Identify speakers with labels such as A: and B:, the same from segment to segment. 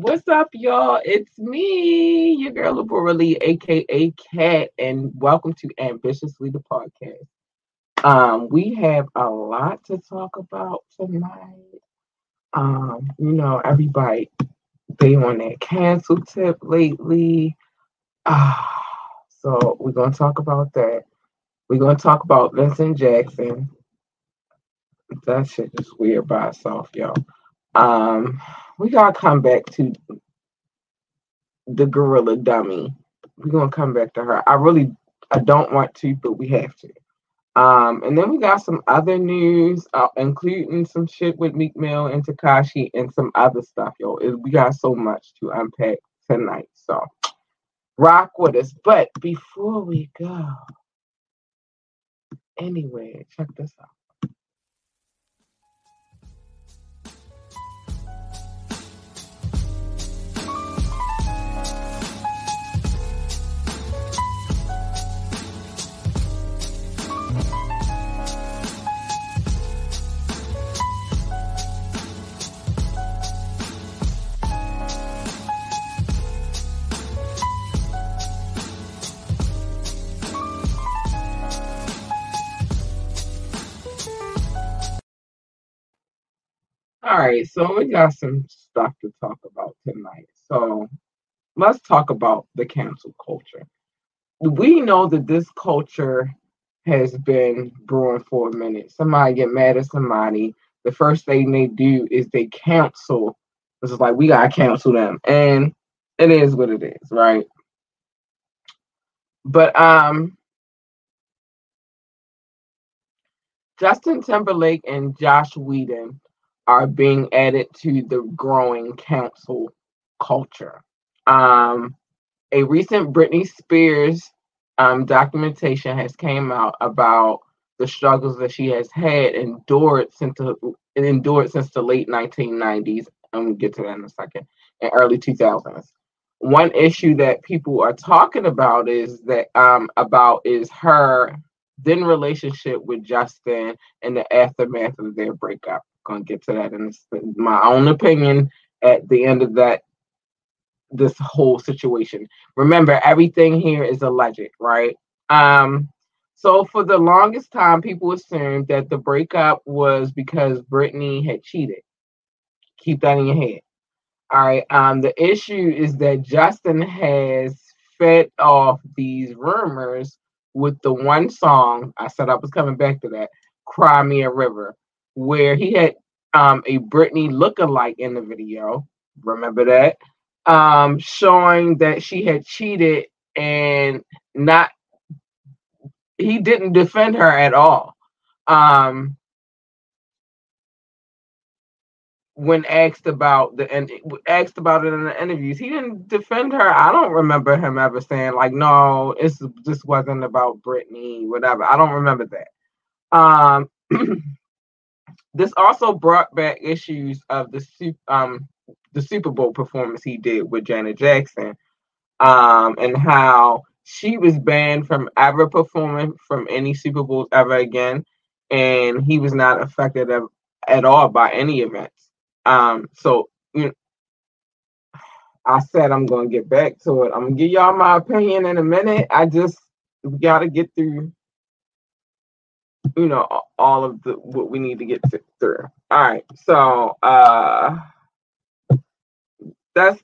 A: What's up, y'all? It's me, your girl Laborally, aka Cat, and welcome to Ambitiously the podcast. Um, we have a lot to talk about tonight. Um, you know, everybody they on that cancel tip lately. Ah, so we're gonna talk about that. We're gonna talk about Vincent Jackson. That shit is weird by itself, y'all. Um, we gotta come back to the gorilla dummy. We're gonna come back to her. I really I don't want to, but we have to. Um, and then we got some other news, uh, including some shit with Meek Mill and Tekashi and some other stuff, yo. It, we got so much to unpack tonight. So rock with us. But before we go, anyway, check this out. All right, so we got some stuff to talk about tonight. So let's talk about the cancel culture. We know that this culture has been brewing for a minute. Somebody get mad at somebody, the first thing they do is they cancel. It's like we gotta cancel them, and it is what it is, right? But um, Justin Timberlake and Josh Whedon are being added to the growing cancel culture. Um, a recent Britney Spears um, documentation has came out about the struggles that she has had endured since the, endured since the late 1990s. I'm gonna get to that in a second, and early 2000s. One issue that people are talking about is that um, about is her then relationship with Justin and the aftermath of their breakup gonna get to that in my own opinion at the end of that this whole situation. Remember, everything here is alleged, right? Um, so for the longest time, people assumed that the breakup was because Brittany had cheated. Keep that in your head. All right. Um, the issue is that Justin has fed off these rumors with the one song I said I was coming back to that, Cry Me a River where he had um, a Britney look-alike in the video. Remember that? Um, showing that she had cheated and not he didn't defend her at all. Um, when asked about the and asked about it in the interviews, he didn't defend her. I don't remember him ever saying like, "No, it's this wasn't about Britney, whatever." I don't remember that. Um, This also brought back issues of the um the Super Bowl performance he did with Janet Jackson, um, and how she was banned from ever performing from any Super Bowls ever again, and he was not affected of, at all by any events. Um, so you know, I said I'm gonna get back to it. I'm gonna give y'all my opinion in a minute. I just we gotta get through you know all of the what we need to get through. All right, so uh, that's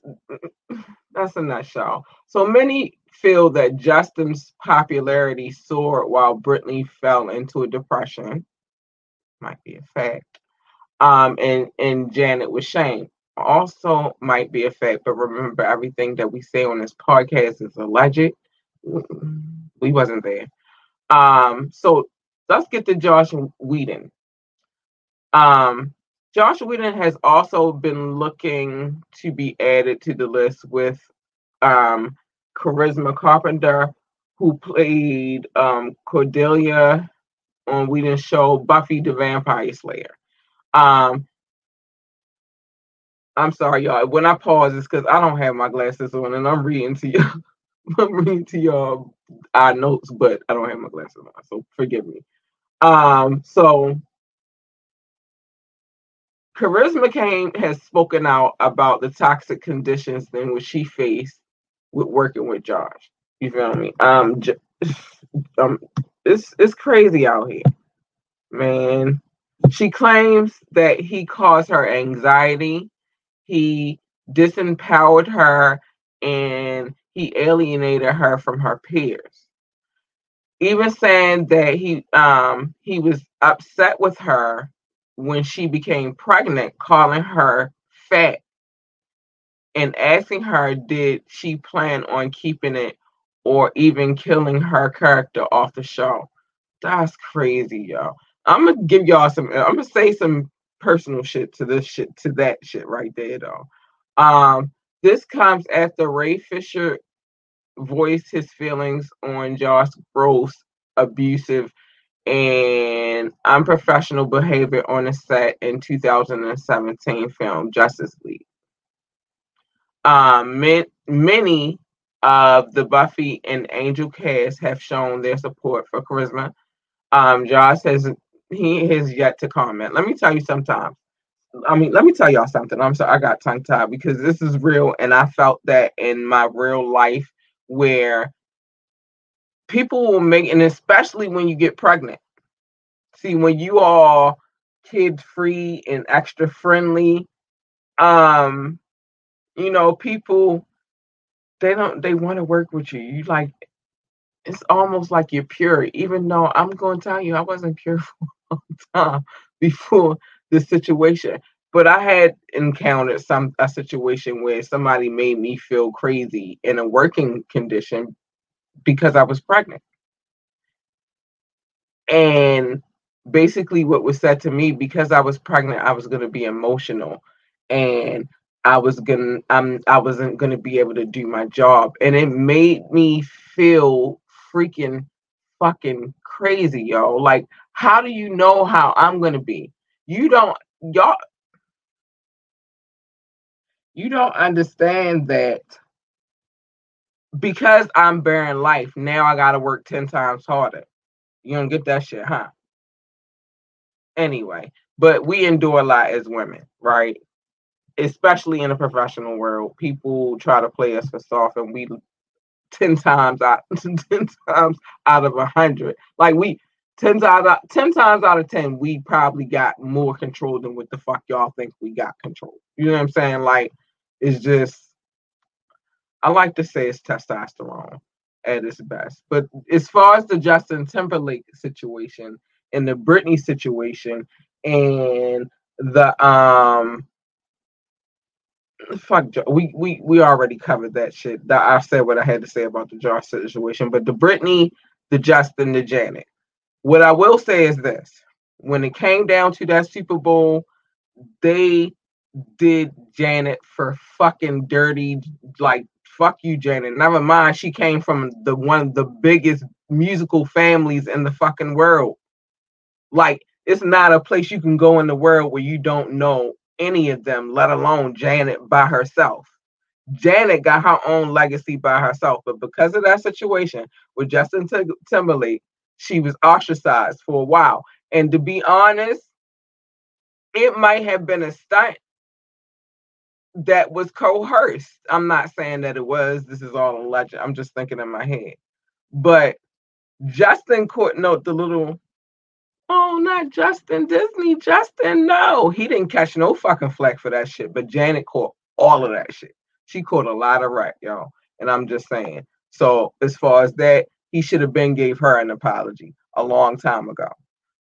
A: that's a nutshell. So many feel that Justin's popularity soared while Britney fell into a depression. Might be a fact. Um, and and Janet was shamed. Also might be a fact, but remember everything that we say on this podcast is alleged. We wasn't there. Um, so let's get to Josh Whedon. Um, Josh Whedon has also been looking to be added to the list with um, Charisma Carpenter, who played um, Cordelia on Whedon's show Buffy the Vampire Slayer. Um, I'm sorry, y'all. When I pause, it's because I don't have my glasses on and I'm reading to you. I'm reading to y'all our notes, but I don't have my glasses on, so forgive me. Um, so Charisma came has spoken out about the toxic conditions in which she faced with working with Josh. You feel me? Um, j- um, it's it's crazy out here, man. She claims that he caused her anxiety, he disempowered her, and he alienated her from her peers. Even saying that he um he was upset with her when she became pregnant, calling her fat and asking her did she plan on keeping it or even killing her character off the show. That's crazy, y'all. I'm gonna give y'all some. I'm gonna say some personal shit to this shit to that shit right there, though. Um, this comes after Ray Fisher voiced his feelings on Josh Gross abusive and unprofessional behavior on the set in 2017 film Justice League. Um, many of the Buffy and Angel cast have shown their support for Charisma. Um, Josh has he has yet to comment. Let me tell you sometimes. I mean, let me tell y'all something. I'm sorry, I got tongue tied because this is real, and I felt that in my real life where people will make, and especially when you get pregnant. See, when you are kid free and extra friendly, um, you know, people they don't they want to work with you. You like it's almost like you're pure, even though I'm going to tell you I wasn't pure for a long time before the situation. But I had encountered some a situation where somebody made me feel crazy in a working condition because I was pregnant. And basically what was said to me because I was pregnant, I was gonna be emotional and I was gonna I'm I wasn't gonna be able to do my job. And it made me feel freaking fucking crazy, yo. Like, how do you know how I'm gonna be? You don't y'all you don't understand that because I'm bearing life, now I gotta work 10 times harder. You don't get that shit, huh? Anyway, but we endure a lot as women, right? Especially in the professional world. People try to play us for soft and we 10 times out 10 times out of a hundred. Like we 10 times out 10 times out of 10, we probably got more control than what the fuck y'all think we got control. You know what I'm saying? Like it's just I like to say it's testosterone at its best. But as far as the Justin Timberlake situation and the Britney situation and the um fuck we we we already covered that shit. I said what I had to say about the Josh situation, but the Britney, the Justin, the Janet. What I will say is this: when it came down to that Super Bowl, they did Janet for fucking dirty, like fuck you, Janet. Never mind, she came from the one of the biggest musical families in the fucking world. Like, it's not a place you can go in the world where you don't know any of them, let alone Janet by herself. Janet got her own legacy by herself, but because of that situation with Justin Timberlake, she was ostracized for a while. And to be honest, it might have been a stunt that was coerced. I'm not saying that it was. This is all a legend. I'm just thinking in my head. But Justin court note the little Oh, not Justin Disney. Justin, no. He didn't catch no fucking flack for that shit. But Janet caught all of that shit. She caught a lot of rat, y'all. And I'm just saying. So as far as that, he should have been gave her an apology a long time ago.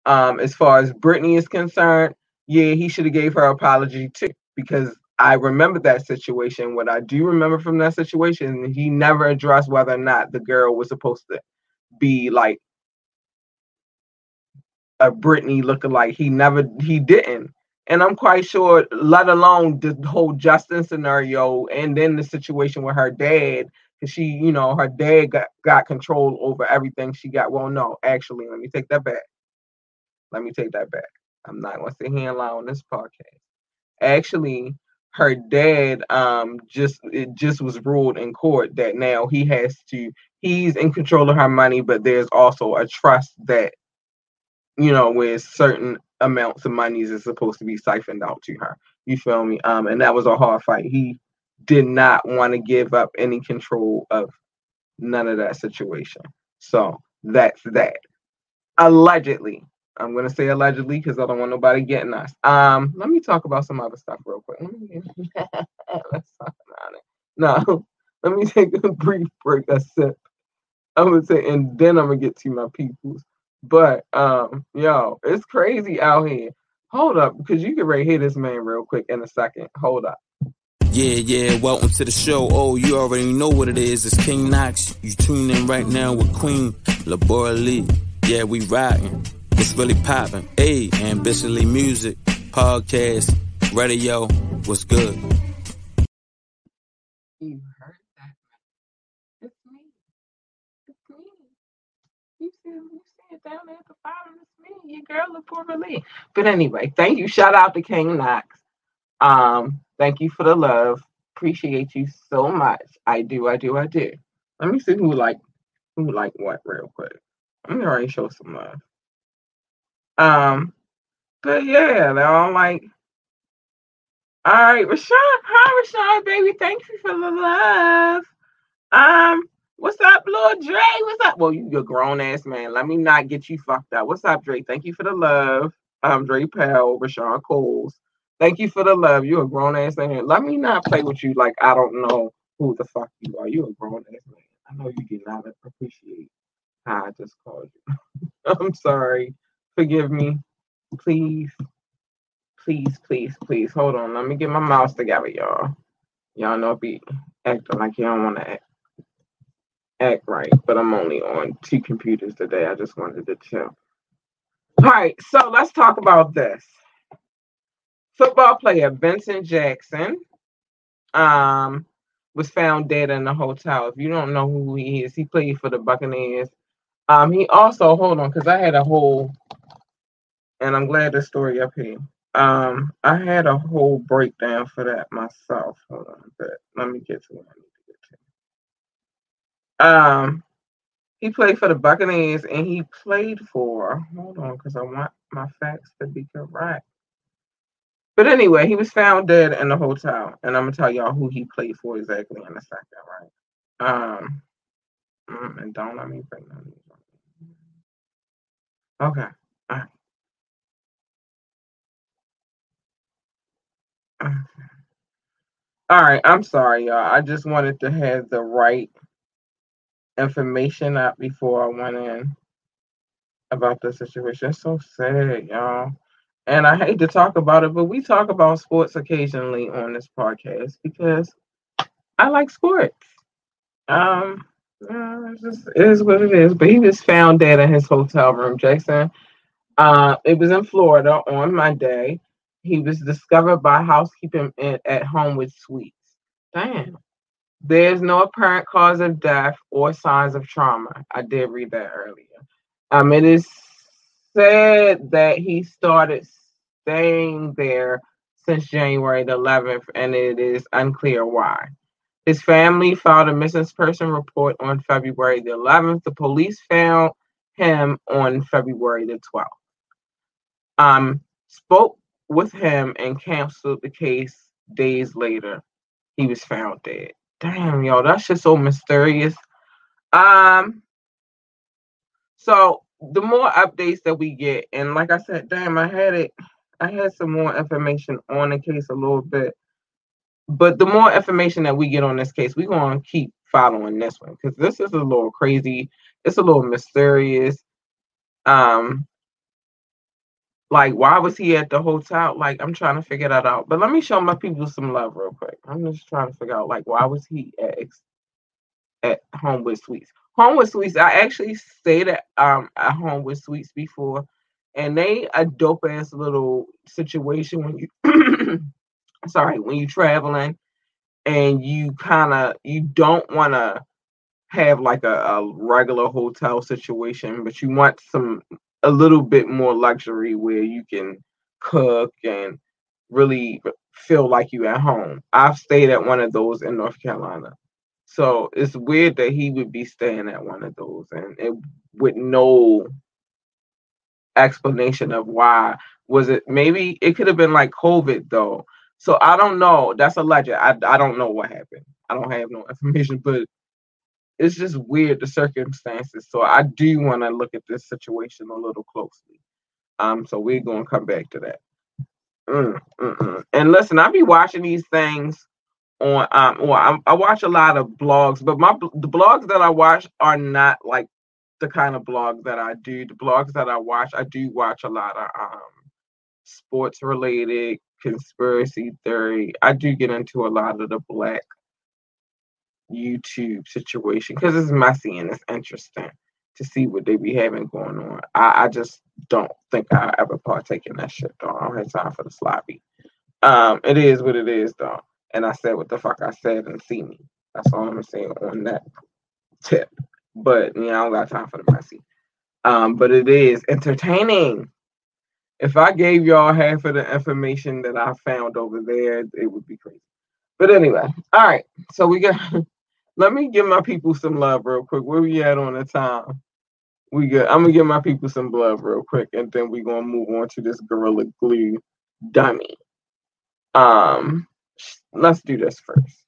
A: Um, as far as Britney is concerned, yeah, he should have gave her apology too. Because I remember that situation. What I do remember from that situation, he never addressed whether or not the girl was supposed to be like a Britney looking like he never he didn't. And I'm quite sure, let alone the whole Justin scenario and then the situation with her dad, because she, you know, her dad got, got control over everything she got. Well, no, actually, let me take that back. Let me take that back. I'm not gonna sit here and lie on this podcast. Actually, her dad um just it just was ruled in court that now he has to he's in control of her money, but there's also a trust that you know, with certain amounts of monies is supposed to be siphoned out to her. You feel me? Um, and that was a hard fight. He did not want to give up any control of none of that situation. So that's that. Allegedly, I'm gonna say allegedly because I don't want nobody getting us. Um, let me talk about some other stuff real quick. Let's talk about it. No, let me take a brief break, a sip. I'm gonna say, and then I'm gonna get to my peoples. But um, yo, it's crazy out here. Hold up, because you can right hear this man real quick in a second. Hold up.
B: Yeah, yeah, welcome to the show. Oh, you already know what it is. It's King Knox. You tune in right now with Queen Labora Lee. Yeah, we riding. It's really popping. Hey, ambitiously music, podcast, radio. What's good?
A: You heard that? It's me. It's me. You see, you see it down there at the bottom. It's me, your girl, Labora Lee. But anyway, thank you. Shout out to King Knox. Um, thank you for the love. Appreciate you so much. I do, I do, I do. Let me see who like who like what real quick. Let me already show some love. Um, but yeah, they're all like, all right, Rashawn, hi Rashawn, baby. Thank you for the love. Um, what's up, Lord Dre? What's up? Well, you're a grown ass man. Let me not get you fucked up. What's up, Dre? Thank you for the love. Um, Dre Powell, Rashawn Coles. Thank you for the love. You're a grown ass man. Let me not play with you like I don't know who the fuck you are. You're a grown ass man. I know you did not appreciate how I just called you. I'm sorry. Forgive me. Please. Please, please, please. Hold on. Let me get my mouse together, y'all. Y'all know I be acting like don't want to act, act right, but I'm only on two computers today. I just wanted to chill. All right, so let's talk about this football player Vincent Jackson um, was found dead in a hotel. If you don't know who he is, he played for the Buccaneers. Um, he also hold on because I had a whole, and I'm glad the story up here. Um, I had a whole breakdown for that myself. Hold on, but let me get to what I need to get to. Um, he played for the Buccaneers, and he played for. Hold on, because I want my facts to be correct. But anyway, he was found dead in the hotel, and I'm gonna tell y'all who he played for exactly in a second, right? Um, mm, and don't let me bring them. Okay. All right. All right. I'm sorry, y'all. I just wanted to have the right information up before I went in about the situation. It's so sad, y'all. And I hate to talk about it, but we talk about sports occasionally on this podcast because I like sports. Um, uh, just, it is what it is. But he was found dead in his hotel room, Jason. Uh, it was in Florida on Monday. He was discovered by housekeeping at, at Homewood Suites. Damn. There's no apparent cause of death or signs of trauma. I did read that earlier. Um, it is said that he started staying there since January the 11th, and it is unclear why. His family filed a missing person report on February the 11th. The police found him on February the 12th. Um, spoke with him and canceled the case days later. He was found dead. Damn, y'all, that's just so mysterious. Um, so the more updates that we get, and like I said, damn, I had it I had some more information on the case a little bit, but the more information that we get on this case, we're gonna keep following this one because this is a little crazy. It's a little mysterious. Um, like why was he at the hotel? Like I'm trying to figure that out. But let me show my people some love real quick. I'm just trying to figure out like why was he at at Homewood Suites? Homewood Suites. I actually stayed at um at Homewood Suites before and they a dope ass little situation when you sorry when you're traveling and you kind of you don't want to have like a, a, regular hotel situation but you want some a little bit more luxury where you can cook and really feel like you at home i've stayed at one of those in north carolina so it's weird that he would be staying at one of those and it with no explanation of why Was it maybe it could have been like COVID though? So I don't know. That's a legend. I I don't know what happened. I don't have no information, but it's just weird the circumstances. So I do want to look at this situation a little closely. Um, so we're gonna come back to that. Mm, mm-mm. And listen, I be watching these things on um. Well, I, I watch a lot of blogs, but my the blogs that I watch are not like the kind of blogs that I do. The blogs that I watch, I do watch a lot of um sports related conspiracy theory. I do get into a lot of the black YouTube situation because it's messy and it's interesting to see what they be having going on. I, I just don't think I ever partake in that shit though. I don't have time for the sloppy. Um, it is what it is though. And I said what the fuck I said and see me. That's all I'm saying on that tip. But you know, I don't got time for the messy. Um, but it is entertaining. If I gave y'all half of the information that I found over there, it would be crazy. But anyway, all right. So we got let me give my people some love real quick. Where we at on the time? We good. I'm gonna give my people some love real quick, and then we gonna move on to this Gorilla Glue dummy. Um, let's do this first.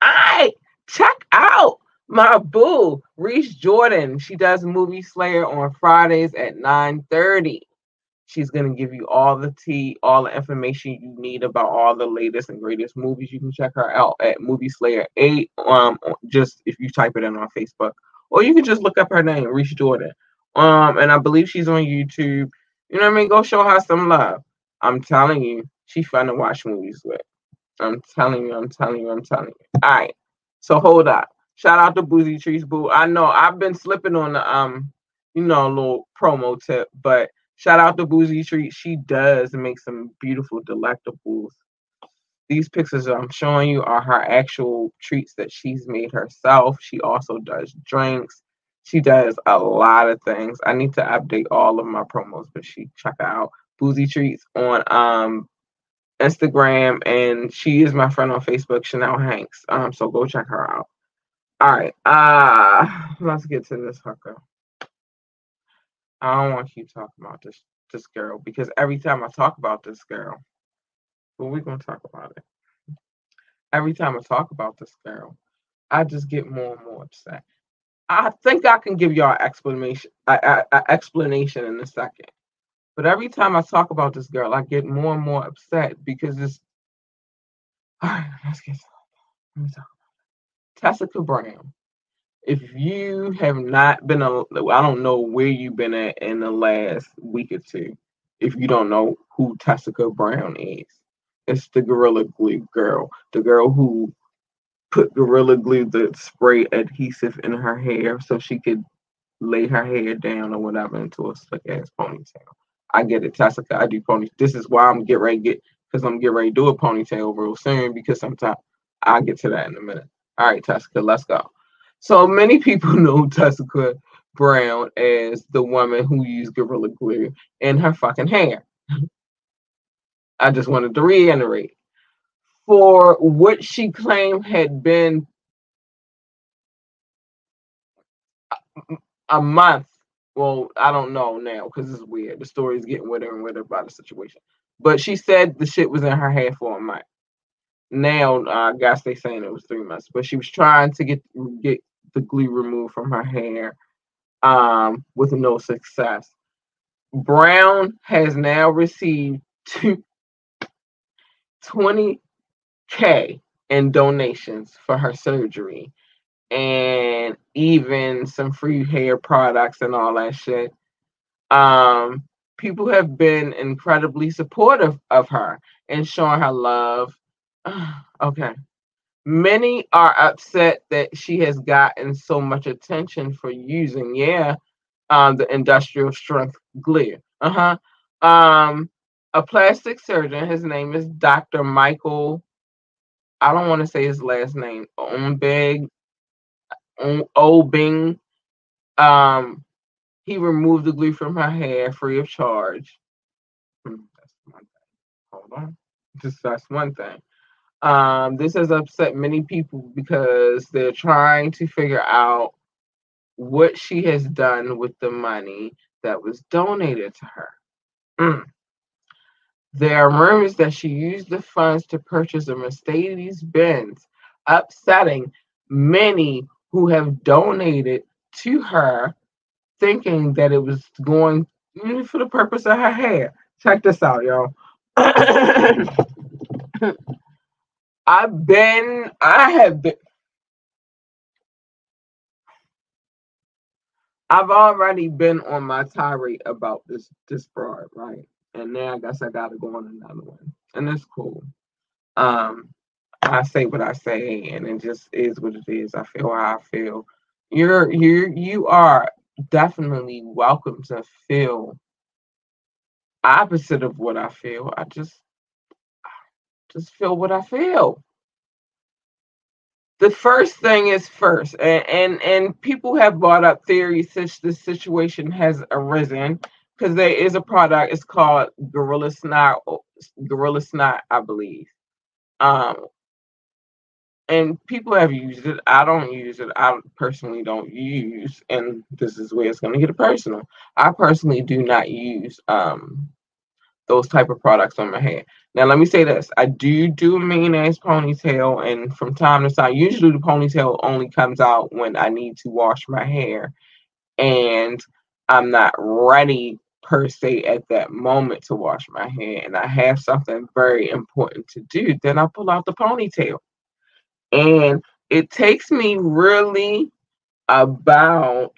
A: I check out my boo, Reese Jordan. She does Movie Slayer on Fridays at 9 30. She's going to give you all the tea, all the information you need about all the latest and greatest movies. You can check her out at Movie Slayer 8, um, just if you type it in on Facebook. Or you can just look up her name, Reese Jordan. Um, and I believe she's on YouTube. You know what I mean? Go show her some love. I'm telling you, she's fun to watch movies with. I'm telling you, I'm telling you, I'm telling you. All right. So hold up. Shout out to Boozy Trees Boo. I know I've been slipping on the um, you know, a little promo tip, but Shout out to Boozy Treat. She does make some beautiful delectables. These pictures I'm showing you are her actual treats that she's made herself. She also does drinks. She does a lot of things. I need to update all of my promos, but she check out Boozy Treats on um Instagram, and she is my friend on Facebook, Chanel Hanks. Um, so go check her out. All right, uh, let's get to this hooker. I don't want you talking about this this girl because every time I talk about this girl, but we're gonna talk about it. Every time I talk about this girl, I just get more and more upset. I think I can give y'all explanation an explanation in a second. But every time I talk about this girl, I get more and more upset because it's all right, let's get let me talk about it. Tessica Brown if you have not been a, I don't know where you've been at in the last week or two. If you don't know who Tessica Brown is, it's the Gorilla Glue girl, the girl who put Gorilla Glue, the spray adhesive in her hair so she could lay her hair down or whatever into a slick ass ponytail. I get it, Tessica. I do pony. This is why I'm get ready get because I'm getting ready to do a ponytail real soon because sometimes I'll get to that in a minute. All right, Tessica, let's go. So many people know Tessica Brown as the woman who used Gorilla Glue in her fucking hair. I just wanted to reiterate. For what she claimed had been a month, well, I don't know now because it's weird. The story is getting weirder and weirder about the situation. But she said the shit was in her hair for a month. Now, uh, I guess they saying it was three months, but she was trying to get get the glue removed from her hair um, with no success. Brown has now received 20K in donations for her surgery and even some free hair products and all that shit. Um, people have been incredibly supportive of her and showing her love. okay. Many are upset that she has gotten so much attention for using, yeah, um, the industrial strength glue. Uh huh. Um, a plastic surgeon. His name is Dr. Michael. I don't want to say his last name. Ombeg. Obing. Um, he removed the glue from her hair free of charge. Hmm, that's one thing. Hold on. Just that's one thing. Um, this has upset many people because they're trying to figure out what she has done with the money that was donated to her. Mm. There are rumors that she used the funds to purchase a Mercedes Benz, upsetting many who have donated to her, thinking that it was going for the purpose of her hair. Check this out, y'all. I've been, I have been, I've already been on my tirade about this this broad, right? And now I guess I gotta go on another one. And it's cool. Um, I say what I say and it just is what it is. I feel how I feel. You're you you are definitely welcome to feel opposite of what I feel. I just just feel what I feel the first thing is first, and and, and people have brought up theories since this situation has arisen because there is a product. It's called Gorilla Snot. Gorilla Snot, I believe. Um, and people have used it. I don't use it. I personally don't use, and this is where it's going to get personal. I personally do not use um those type of products on my hair. Now, let me say this: I do do a mean ass ponytail, and from time to time, usually the ponytail only comes out when I need to wash my hair, and I'm not ready per se at that moment to wash my hair, and I have something very important to do. Then I pull out the ponytail, and it takes me really about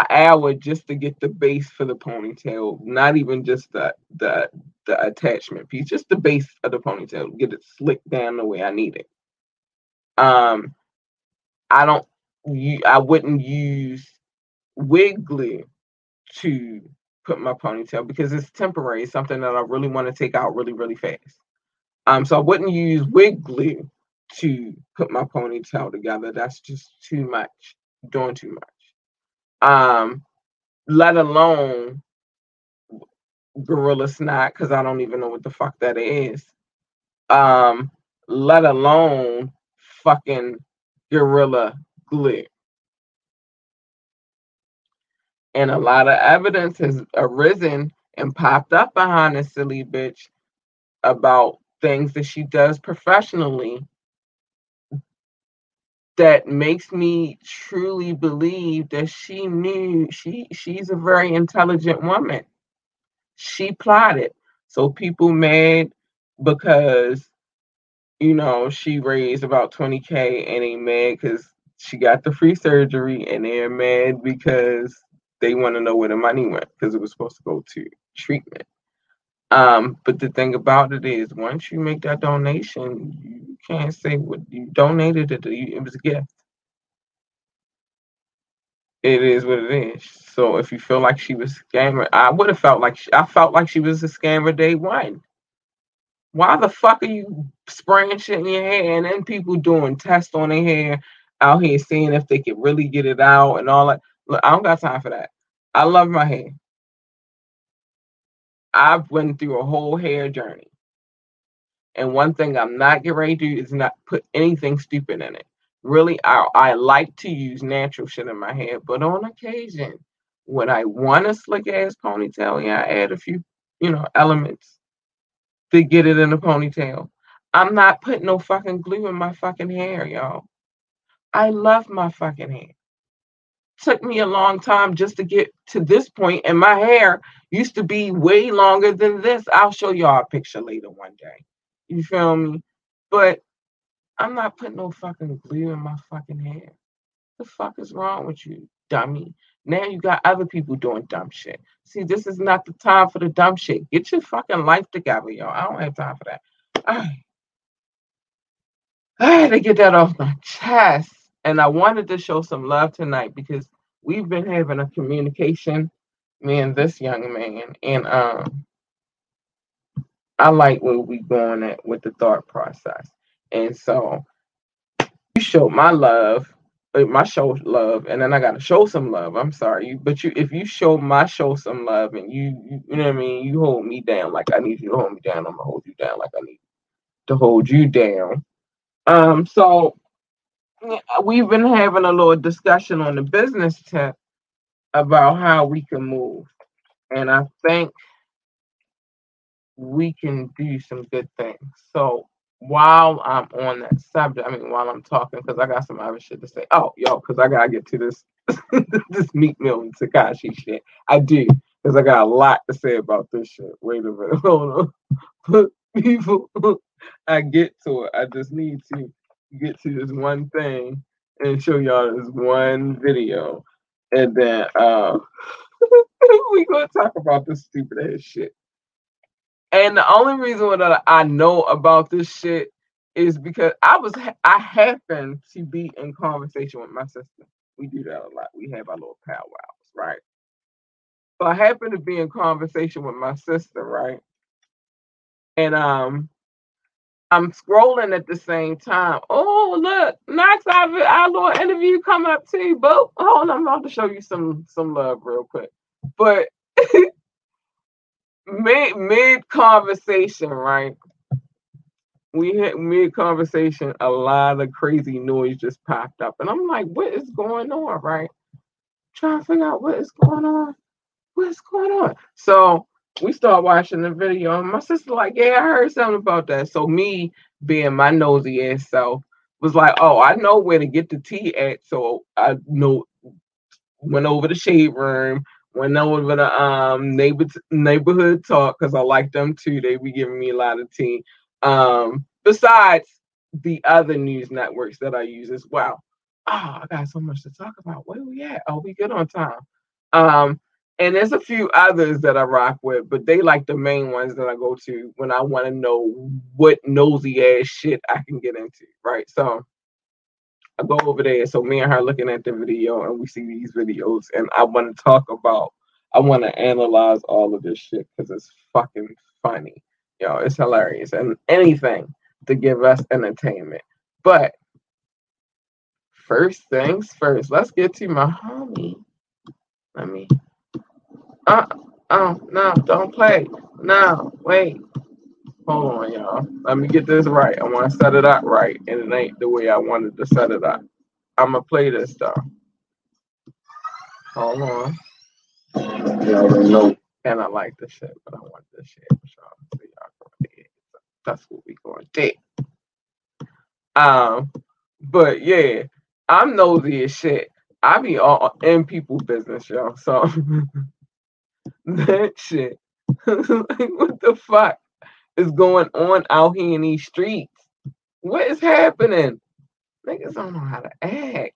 A: an hour just to get the base for the ponytail, not even just the the the attachment piece, just the base of the ponytail, get it slicked down the way I need it. Um, I don't, I wouldn't use wig glue to put my ponytail because it's temporary, something that I really want to take out really, really fast. Um, so I wouldn't use wig glue to put my ponytail together. That's just too much, doing too much um, let alone gorilla snot because I don't even know what the fuck that is. Um, let alone fucking gorilla glue. And a lot of evidence has arisen and popped up behind this silly bitch about things that she does professionally that makes me truly believe that she knew she she's a very intelligent woman. She plotted. So people mad because you know she raised about 20k and they mad because she got the free surgery and they're mad because they want to know where the money went because it was supposed to go to treatment. Um, but the thing about it is, once you make that donation, you can't say what you donated it. It was a gift. It is what it is. So if you feel like she was a scammer, I would have felt like she, I felt like she was a scammer day one. Why the fuck are you spraying shit in your hair and then people doing tests on their hair out here seeing if they can really get it out and all that? Look, I don't got time for that. I love my hair. I've went through a whole hair journey. And one thing I'm not getting ready to do is not put anything stupid in it. Really, I, I like to use natural shit in my hair, but on occasion, when I want a slick ass ponytail, yeah, I add a few, you know, elements to get it in a ponytail. I'm not putting no fucking glue in my fucking hair, y'all. I love my fucking hair took me a long time just to get to this point, and my hair used to be way longer than this. I'll show y'all a picture later one day. You feel me? But I'm not putting no fucking glue in my fucking hair. The fuck is wrong with you, dummy? Now you got other people doing dumb shit. See, this is not the time for the dumb shit. Get your fucking life together, y'all. I don't have time for that. I, I had to get that off my chest. And I wanted to show some love tonight because we've been having a communication, me and this young man, and um, I like where we're going at with the thought process. And so you show my love, uh, my show love, and then I gotta show some love. I'm sorry, but you if you show my show some love and you, you you know what I mean, you hold me down like I need you to hold me down, I'm gonna hold you down like I need to hold you down. Um, so we've been having a little discussion on the business tip about how we can move. And I think we can do some good things. So while I'm on that subject, I mean, while I'm talking, because I got some other shit to say. Oh, yo, because I gotta get to this this Meek Mill and Tekashi shit. I do, because I got a lot to say about this shit. Wait a minute, hold on. People, I get to it. I just need to get to this one thing and show y'all this one video, and then uh, we gonna talk about this stupid ass shit. And the only reason that I know about this shit is because I was I happen to be in conversation with my sister. We do that a lot. We have our little powwows, right? So I happen to be in conversation with my sister, right? And um I'm scrolling at the same time. Oh, look, Knox, our, our little interview coming up too. But hold on, I'm about to show you some some love real quick. But mid mid conversation, right? We had mid conversation, a lot of crazy noise just popped up, and I'm like, "What is going on?" Right? Trying to figure out what is going on. What's going on? So we start watching the video, and my sister like, "Yeah, I heard something about that." So me being my nosy ass self was like, "Oh, I know where to get the tea at." So I know went over the shade room, went over the um neighbor neighborhood talk because I like them too. They be giving me a lot of tea. Um, besides the other news networks that I use as well. Oh, I got so much to talk about. Where we at? Oh, we good on time. Um, and there's a few others that I rock with, but they like the main ones that I go to when I want to know what nosy ass shit I can get into, right? So I go over there. So me and her looking at the video and we see these videos and I want to talk about I want to analyze all of this shit because it's fucking funny. Yo, it's hilarious. And anything to give us entertainment. But first things first, let's get to my homie. Let me uh oh no, don't play. No, wait. Hold on, y'all. Let me get this right. I want to set it up right, and it ain't the way I wanted to set it up. I'm gonna play this though. Hold on.
C: You already know.
A: And I like this shit, but I want this shit going so that's what we going to do. Um, but yeah, I'm nosy as shit. I be all in people business, y'all. So that shit. like, what the fuck? is going on out here in these streets? What is happening? Niggas don't know how to act.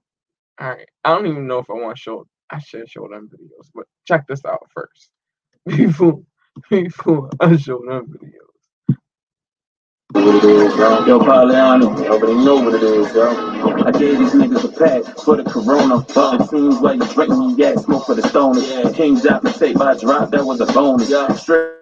A: All right. I don't even know if I want to show I should show them videos, but check this out first. Before before I show them videos.
C: Yo, you already know what it is, yo. I gave these niggas a pack for the corona. But it seems like you drinking gas, smoke for the stoners. Yeah. King's apple tape I dropped, that was a bonus. Yeah. Straight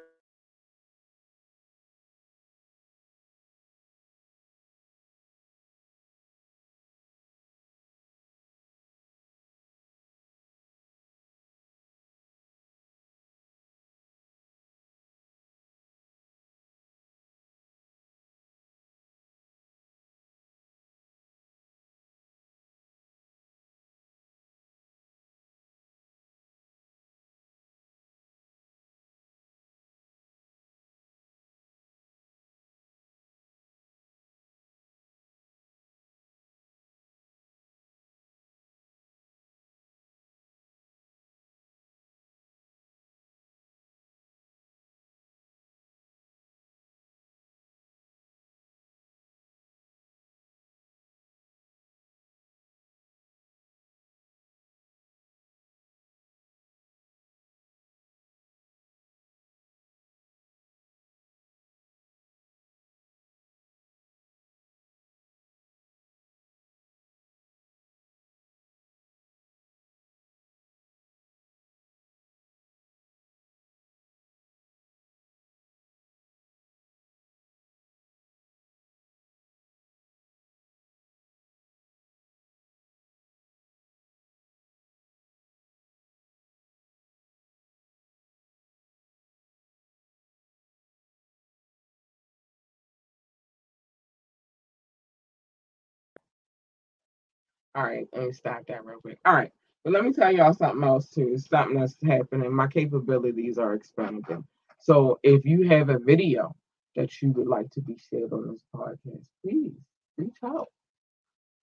A: All right, let me stop that real quick. All right, but let me tell y'all something else too. Something that's happening. My capabilities are expanding. So if you have a video that you would like to be shared on this podcast, please reach out.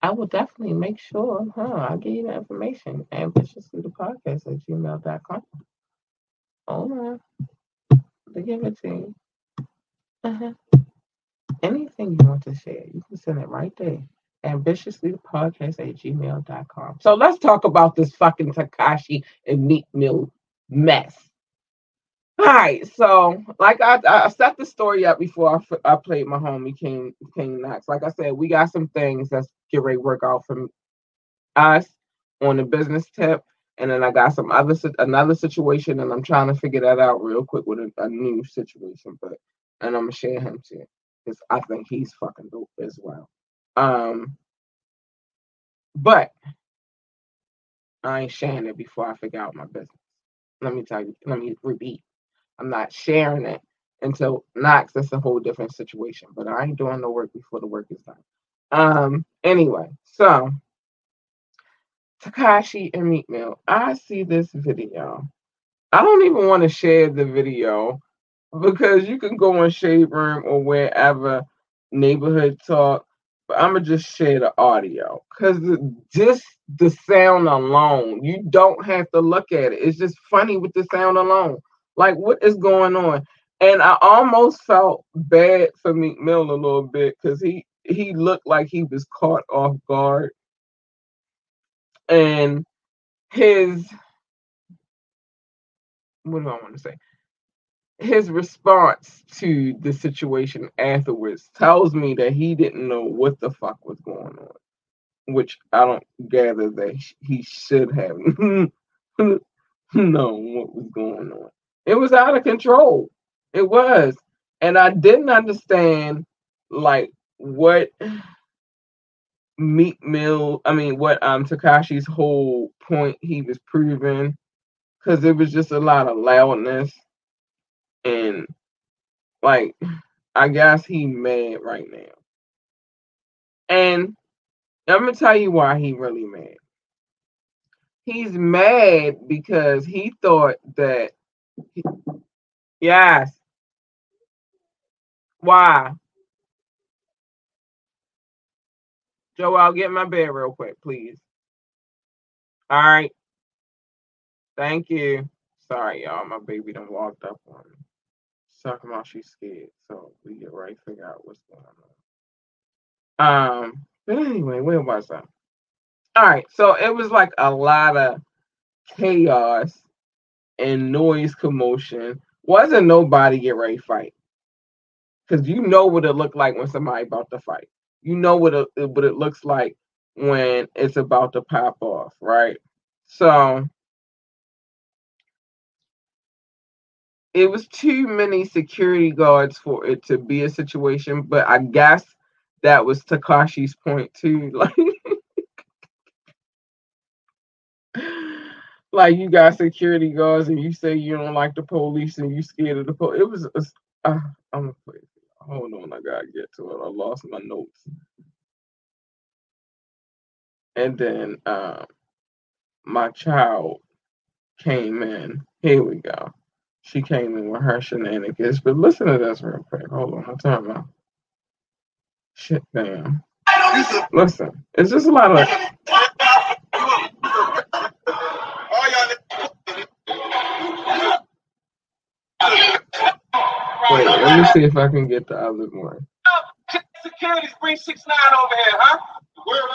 A: I will definitely make sure, huh? I'll give you the information. Ambitiously the podcast at gmail.com. Hold on. To give it to you. Uh-huh. Anything you want to share, you can send it right there. Ambitiously the podcast at gmail.com. So let's talk about this fucking Tekashi and Meek Mill mess. All right, so like I, I set the story up before I, I played my homie King King Knox. Like I said, we got some things that's get ready to work out from us on the business tip, and then I got some other another situation, and I'm trying to figure that out real quick with a, a new situation. But and I'm gonna share him too because I think he's fucking dope as well. Um, but I ain't sharing it before I figure out my business. Let me tell you. Let me repeat. I'm not sharing it until Knox. That's a whole different situation. But I ain't doing no work before the work is done. Um. Anyway, so Tekashi and Meek Mill. I see this video. I don't even want to share the video because you can go on Shade Room or wherever neighborhood talk. But I'm gonna just share the audio because just the sound alone, you don't have to look at it. It's just funny with the sound alone. Like, what is going on? And I almost felt bad for Meek Mill a little bit because he he looked like he was caught off guard. And his what do I want to say? His response to the situation afterwards tells me that he didn't know what the fuck was going on, which I don't gather that he should have known what was going on. It was out of control. It was. And I didn't understand like what Meek Mill, I mean what um Tekashi's whole point he was proving because it was just a lot of loudness and like I guess he mad right now. And I'm gonna tell you why he really mad. He's mad because he thought that he, Yes. Why? Joe, I'll get my bed real quick, please. All right. Thank you. Sorry, y'all. My baby done walked up on me. Talking about she's scared. So we get right figure out what's going on. Um, but anyway, where was I? All right, so it was like a lot of chaos and noise commotion. Wasn't nobody get ready to fight. Cause you know what it looked like when somebody about to fight. You know what it what it looks like when it's about to pop off, right? So it was too many security guards for it to be a situation, but I guess that was Tekashi's point too. Like like you got security guards and you say you don't like the police and you scared of the police. It was, uh, I'm play. Hold on, I gotta get to it. I lost my notes. And then um, my child came in. Here we go. She came in with her shenanigans. But listen to this real quick. Hold on, I'm talking about shit. Damn. Listen, it's just a lot of Wait, let me see if I can get the other one.
D: Security's bring six nine over here, huh?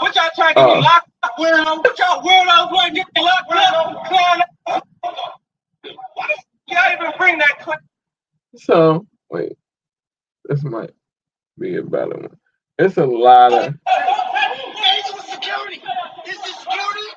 D: What y'all trying to get uh. locked up? Weirdo. What y'all weirdos want to get locked up? Y'all even bring that clip.
A: So wait, this might be a better one. It's a lot of. Security. Is this security?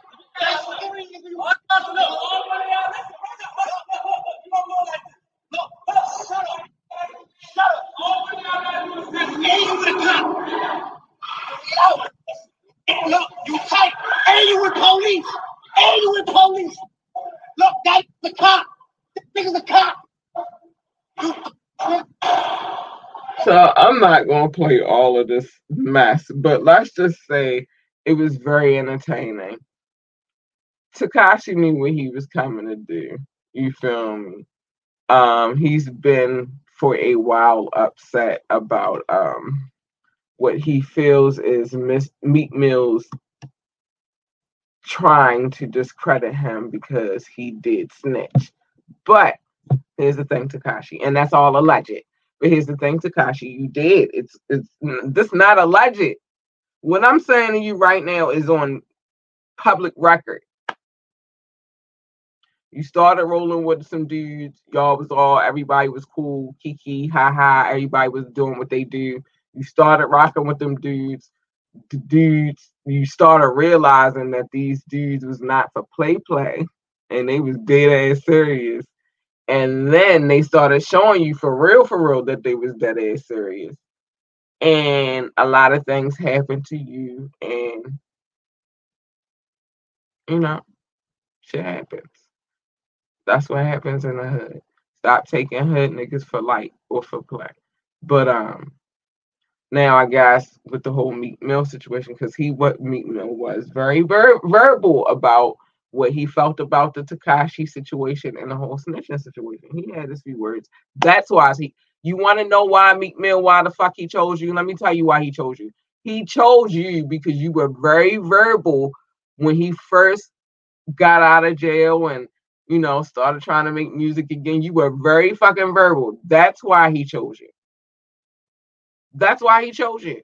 D: Look, you tight. And you with police. And you with police. Look, that's the cop. This nigga's a cop.
A: Not gonna play all of this mess, but let's just say it was very entertaining. Tekashi knew what he was coming to do. You feel me? Um, he's been for a while upset about um what he feels is Miss Meek Mill's trying to discredit him because he did snitch. But here's the thing, Tekashi, and that's all alleged. But here's the thing, Tekashi, you did. It's it's mm, this not alleged. What I'm saying to you right now is on public record. You started rolling with some dudes. Y'all was all everybody was cool, kiki, ha ha. Everybody was doing what they do. You started rocking with them dudes. The dudes, you started realizing that these dudes was not for play play, and they was dead ass serious. And then they started showing you for real, for real, that they was dead ass serious. And a lot of things happened to you, and you know, shit happens. That's what happens in the hood. Stop taking hood niggas for light or for play. But um now I guess with the whole Meek Mill situation, because he what Meek Mill was very ver- verbal about what he felt about the Tekashi situation and the whole snitching situation. He had his few words. That's why he. You want to know why Meek Mill? Why the fuck he chose you? Let me tell you why he chose you. He chose you because you were very verbal when he first got out of jail and you know started trying to make music again. You were very fucking verbal. That's why he chose you. That's why he chose you.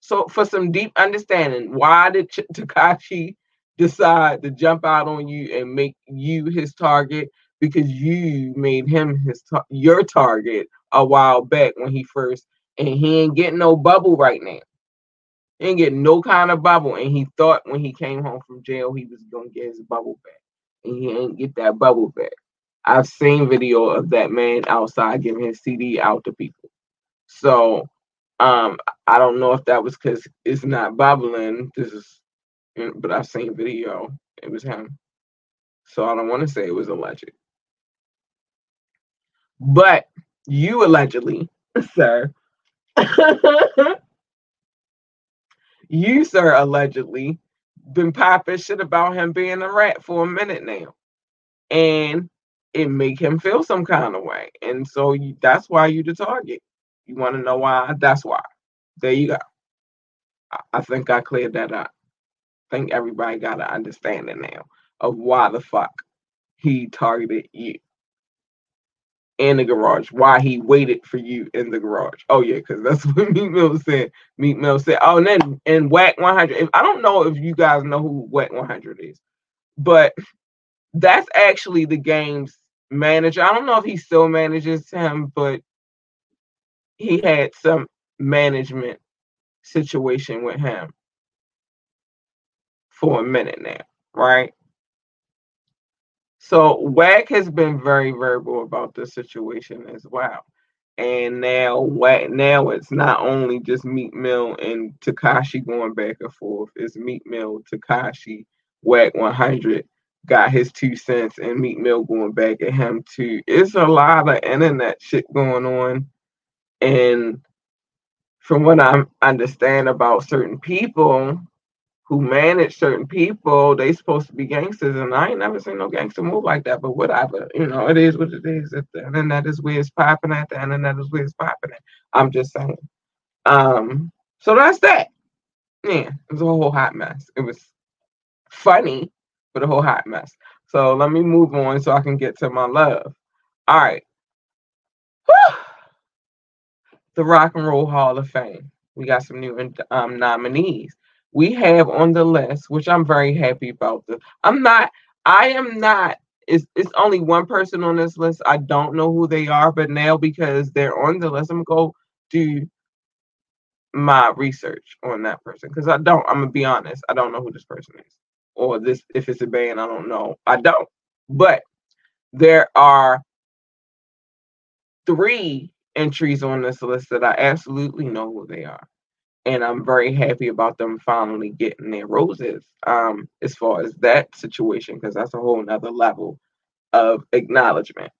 A: So for some deep understanding, why did Tekashi decide to jump out on you and make you his target? Because you made him his ta- your target a while back when he first, and he ain't getting no bubble right now. He ain't getting no kind of bubble, and he thought when he came home from jail he was gonna get his bubble back, and he ain't get that bubble back. I've seen video of that man outside giving his CD out to people. So um I don't know if that was because it's not bubbling. This is but I've seen video. It was him. So I don't want to say it was alleged. But you allegedly, sir. you, sir, allegedly been popping shit about him being a rat for a minute now. And it make him feel some kind of way. And so you, that's why you the target. You want to know why? That's why. There you go. I, I think I cleared that up. Think everybody got an understanding now of why the fuck he targeted you in the garage. Why he waited for you in the garage. Oh yeah, because that's what Meek Mill said. Meek Mill said. Oh, and then in Wack 100. If, I don't know if you guys know who Wack 100 is, but that's actually the game's manager. I don't know if he still manages him, but he had some management situation with him for a minute now, right? So Wack has been very verbal about this situation as well. And now Wack now it's not only just Meek Mill and Tekashi going back and forth, it's Meek Mill, Tekashi, Wack 100 got his two cents and Meek Mill going back at him too. It's a lot of internet shit going on and from what I understand about certain people who manage certain people, they supposed to be gangsters, and I ain't never seen no gangster move like that. But whatever, you know, it is what it is. If the internet is where it's popping at, the internet is where it's popping at. I'm just saying. Um, so that's that. Yeah, it was a whole hot mess. It was funny, but a whole hot mess. So let me move on so I can get to my love. All right. Whew the Rock and Roll Hall of Fame. We got some new um, nominees. We have on the list, which I'm very happy about. The, I'm not. I am not. It's, it's only one person on this list. I don't know who they are, but now because they're on the list, I'm gonna go do my research on that person because I don't. I'm gonna be honest. I don't know who this person is, or this if it's a band. I don't know. I don't. But there are three entries on this list that I absolutely know who they are. And I'm very happy about them finally getting their roses um, as far as that situation, because that's a whole nother level of acknowledgement.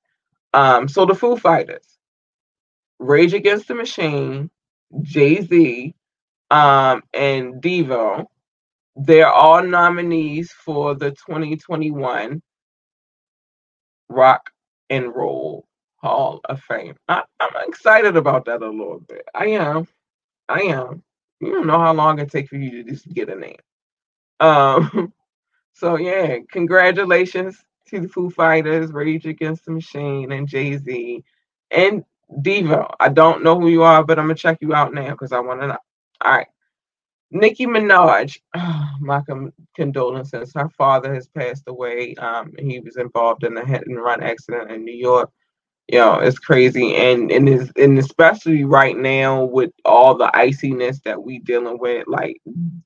A: Um, so the Foo Fighters, Rage Against the Machine, Jay Z, um, and Devo, they're all nominees for the 2021 Rock and Roll Hall of Fame. I, I'm excited about that a little bit. I am. I am. You don't know how long it takes for you to just get a name. Um, so yeah, congratulations to the Foo Fighters, Rage Against the Machine, and Jay Z, and Devo. I don't know who you are, but I'm gonna check you out now because I want to know. All right, Nicki Minaj. Oh, my condolences. Her father has passed away. Um, he was involved in a hit and run accident in New York you know it's crazy. And and is and especially right now with all the iciness that we dealing with like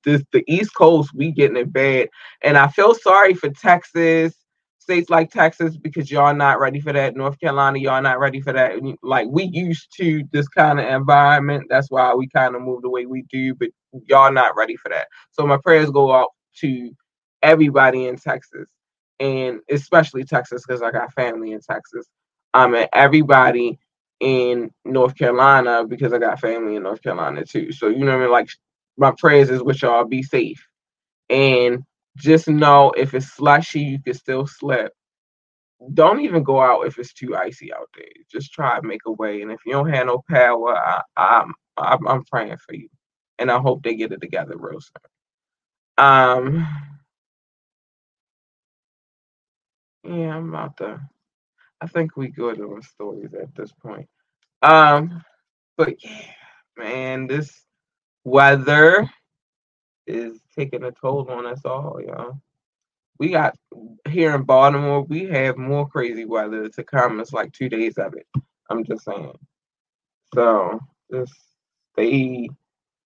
A: this the east coast we getting it bad. And i feel sorry for texas states like texas because y'all not ready for that. North carolina y'all not ready for that. Like we used to this kind of environment. That's why we kind of move the way we do but y'all not ready for that. So my prayers go out to everybody in texas and especially texas because i got family in texas um, and everybody in North Carolina because I got family in North Carolina too. So you know I mean? Like my prayers is with y'all be safe. And just know if it's slushy, you can still slip. Don't even go out if it's too icy out there. Just try to make a way. And if you don't have no power, I, I'm, I'm I'm praying for you, and I hope they get it together real soon. Um, yeah, I'm about to I think we good on stories at this point. Um, but yeah, man, this weather is taking a toll on us all, y'all. We got here in Baltimore, we have more crazy weather to come. It's like two days of it. I'm just saying. So just stay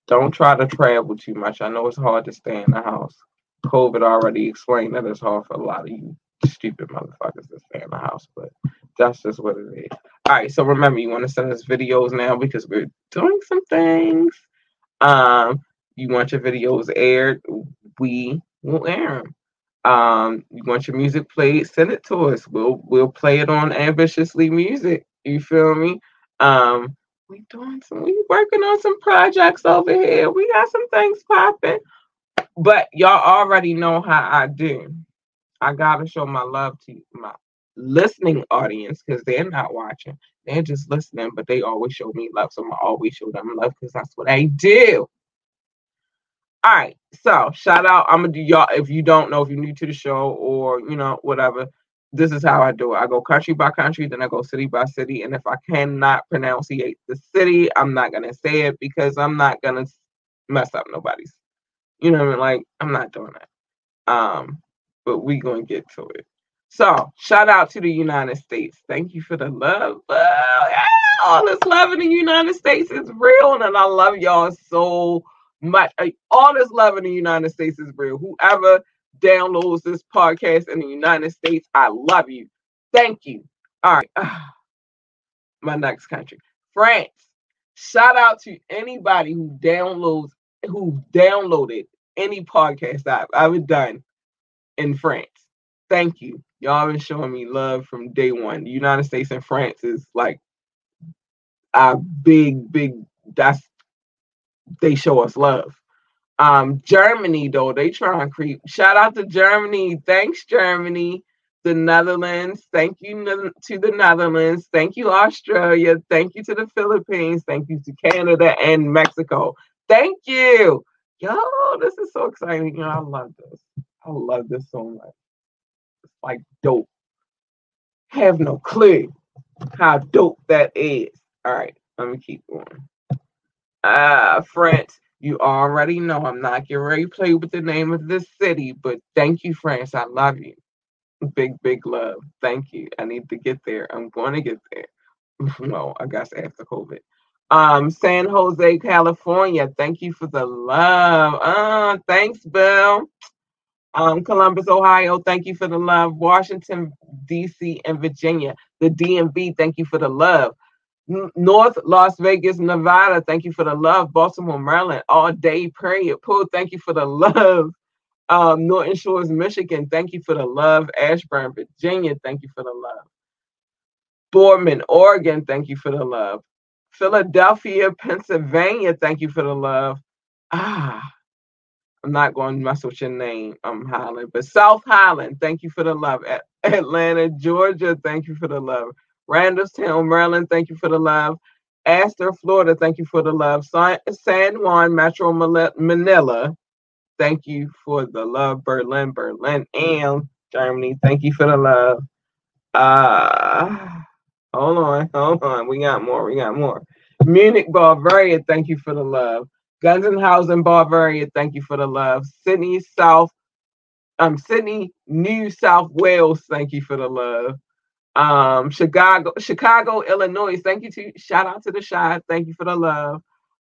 A: don't try to travel too much. I know it's hard to stay in the house. COVID already explained that it's hard for a lot of you stupid motherfuckers to stay in the house, but that's just what it is. All right, so remember, you want to send us videos now because we're doing some things. Um, you want your videos aired, we will air them. Um, you want your music played, send it to us. We'll we'll play it on ambitiously music. You feel me? Um, we doing some we working on some projects over here. We got some things popping. But y'all already know how I do. I gotta show my love to my listening audience because they're not watching. They're just listening, but they always show me love. So I'm always show them love because that's what I do. All right. So shout out. I'm gonna do y'all if you don't know, if you're new to the show or you know, whatever. This is how I do it. I go country by country, then I go city by city. And if I cannot pronounce the city, I'm not gonna say it because I'm not gonna mess up nobody's. You know what I mean? Like, I'm not doing that. Um, but we gonna get to it. So shout out to the United States. Thank you for the love. Yeah, all this love in the United States is real, and I love y'all so much. All this love in the United States is real. Whoever downloads this podcast in the United States, I love you. Thank you. All right. Ah, my next country, France. Shout out to anybody who downloads, who downloaded any podcast I've ever done in France. Thank you. Y'all been showing me love from day one. The United States and France is like a big, big that's they show us love. Um, Germany though, they try and creep. Shout out to Germany. Thanks, Germany. The Netherlands. Thank you to the Netherlands. Thank you, Australia. Thank you to the Philippines. Thank you to Canada and Mexico. Thank you. Yo, this is so exciting. Yo, I love this. I love this so much. It's like dope. Have no clue how dope that is. All right, let me keep going. Ah, France, you already know I'm not getting ready to play with the name of this city, but thank you, France. I love you. Big, big love. Thank you. I need to get there. I'm going to get there. no, I guess after COVID. Um, San Jose, California. Thank you for the love. Uh, thanks, Bill. Um, Columbus, Ohio, thank you for the love. Washington, D.C., and Virginia, the DMV, thank you for the love. North Las Vegas, Nevada, thank you for the love. Baltimore, Maryland, all day period. Pool, thank you for the love. Um, Norton Shores, Michigan, thank you for the love. Ashburn, Virginia, thank you for the love. Boardman, Oregon, thank you for the love. Philadelphia, Pennsylvania, thank you for the love. Ah, I'm not going to mess with your name, um, Highland, but South Highland, thank you for the love. At Atlanta, Georgia, thank you for the love. Randallstown, Maryland, thank you for the love. Astor, Florida, thank you for the love. San Juan, Metro Manila, thank you for the love. Berlin, Berlin, and Germany, thank you for the love. Uh, hold on, hold on. We got more, we got more. Munich, Bavaria, thank you for the love. Gunzenhausen, Bavaria, thank you for the love. Sydney, South, um, Sydney, New South Wales, thank you for the love. Um, Chicago, Chicago, Illinois, thank you to shout out to the Shy, thank you for the love.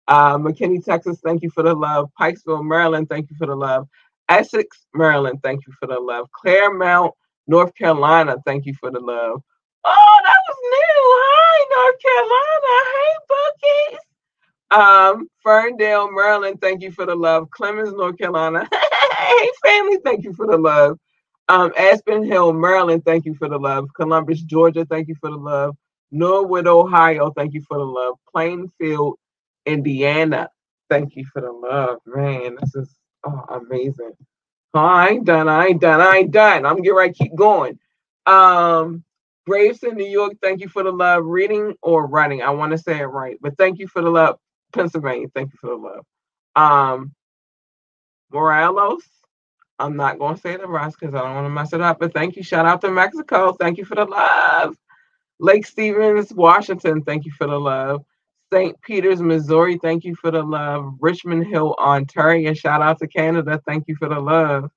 A: Uh, McKinney, Texas, thank you for the love. Pikesville, Maryland, thank you for the love. Essex, Maryland, thank you for the love. Claremont, North Carolina, thank you for the love. Oh, that was new. Hi, North Carolina. Hey, Bookies. Um, Ferndale, Maryland, thank you for the love. Clemmons, North Carolina. hey, family, thank you for the love. Um, Aspen Hill, Maryland, thank you for the love. Columbus, Georgia, thank you for the love. Norwood, Ohio, thank you for the love. Plainfield, Indiana, thank you for the love. Man, this is oh, amazing. Oh, I ain't done. I ain't done. I ain't done. I'm getting right. Keep going. Um, Gravesend, New York, thank you for the love. Reading or writing, I want to say it right, but thank you for the love. Pennsylvania, thank you for the love. Um, Morelos, I'm not going to say the rest because I don't want to mess it up, but thank you. Shout out to Mexico. Thank you for the love. Lake Stevens, Washington, thank you for the love. St. Peters, Missouri, thank you for the love. Richmond Hill, Ontario, shout out to Canada, thank you for the love.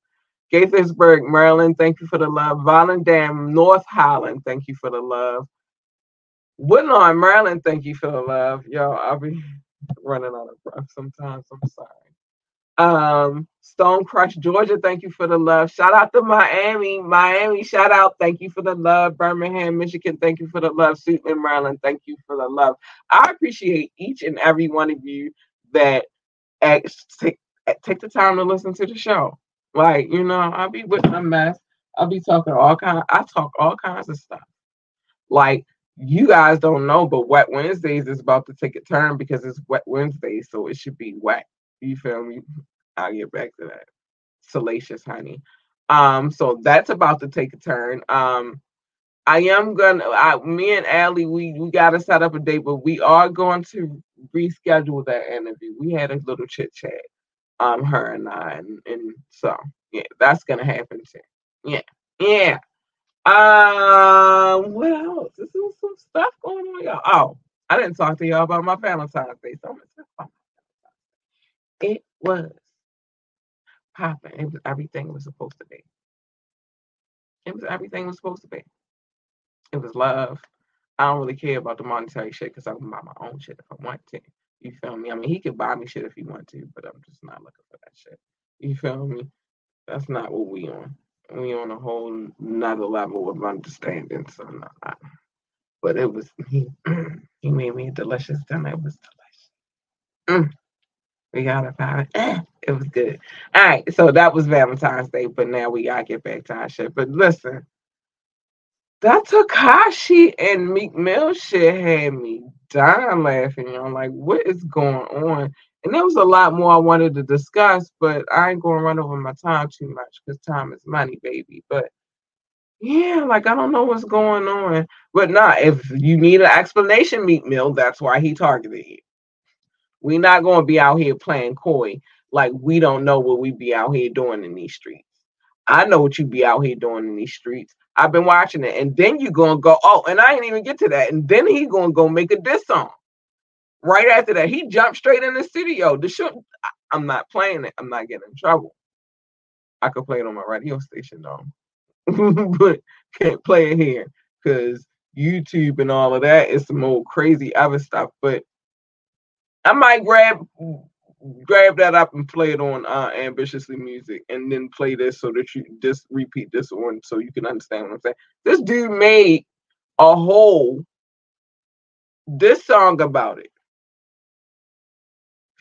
A: Gaithersburg, Maryland, thank you for the love. Volendam, North Holland, thank you for the love. Woodlawn, Maryland, thank you for the love. Yo, I'll be running out of breath sometimes. I'm sorry. Um, Stonecrest, Georgia, thank you for the love. Shout out to Miami. Miami, shout out. Thank you for the love. Birmingham, Michigan, thank you for the love. Suitland, Maryland, thank you for the love. I appreciate each and every one of you that take, take the time to listen to the show. Like, you know, I'll be with my mess. I'll be talking all kind. I talk all kinds of stuff. Like you guys don't know, but Wet Wednesdays is about to take a turn because it's Wet Wednesday, so it should be wet. You feel me? I'll get back to that. Salacious, honey. Um, so that's about to take a turn. Um, I am gonna. I, me and Allie, we we got to set up a date, but we are going to reschedule that interview. We had a little chit chat um her and I and, and so yeah, that's gonna happen too. Yeah. Yeah. Um what else? This is some stuff going on, y'all. Oh, I didn't talk to y'all about my Valentine's Day. So I'm gonna talk about It was popping. It was everything was supposed to be. It was everything was supposed to be. It was love. I don't really care about the monetary shit because I can buy my own shit if I want to. You feel me? I mean, he could buy me shit if he want to, but I'm just not looking for that shit. You feel me? That's not what we on. We on a whole another level of understanding. So no, but it was he. he made me a delicious dinner. It was delicious. Mm. We got it, it. Eh, it was good. All right, so that was Valentine's Day, but now we gotta get back to our shit. But listen, that Tekashi and Meek Mill shit had me dying laughing. I'm like, what is going on? And there was a lot more I wanted to discuss, but I ain't gonna run over my time too much because time is money, baby. But yeah, like I don't know what's going on. But nah, if you need an explanation, Meek Mill, that's why he targeted you. we not gonna be out here playing coy like we don't know what we be out here doing in these streets. I know what you be out here doing in these streets. I've been watching it. And then you're gonna go, oh, and I ain't even get to that. And then he gonna go make a diss song. Right after that, he jumped straight in the studio. The show, I'm not playing it. I'm not getting in trouble. I could play it on my radio station though, but can't play it here because YouTube and all of that is some old crazy other stuff. But I might grab grab that up and play it on uh, ambitiously music and then play this so that you just repeat this one so you can understand what i'm saying this dude made a whole this song about it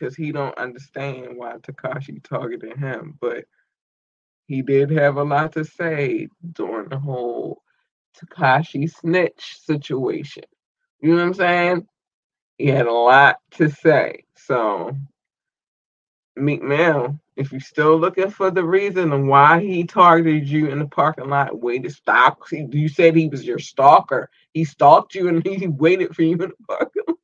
A: because he don't understand why Tekashi targeted him but he did have a lot to say during the whole Tekashi snitch situation you know what i'm saying he had a lot to say so Meek Mill If you're still looking for the reason and why he targeted you in the parking lot, waited stop. You said he was your stalker. He stalked you and he waited for you in the parking lot.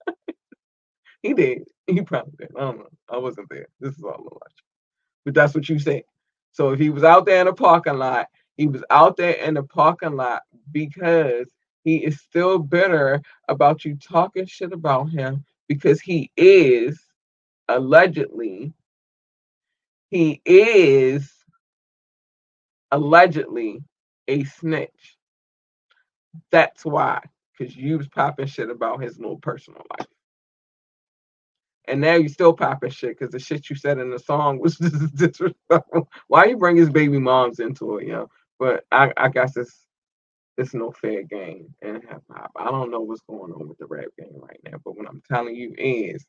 A: He did. He probably did. I don't know. I wasn't there. This is all a watch. But that's what you said. So if he was out there in the parking lot, he was out there in the parking lot because he is still bitter about you talking shit about him because he is allegedly he is allegedly a snitch. That's why, because you was popping shit about his little personal life. And now you still popping shit because the shit you said in the song was disrespectful. Why you bring his baby moms into it, you know? But I, I guess it's it's no fair game in hip hop. I don't know what's going on with the rap game right now, but what I'm telling you is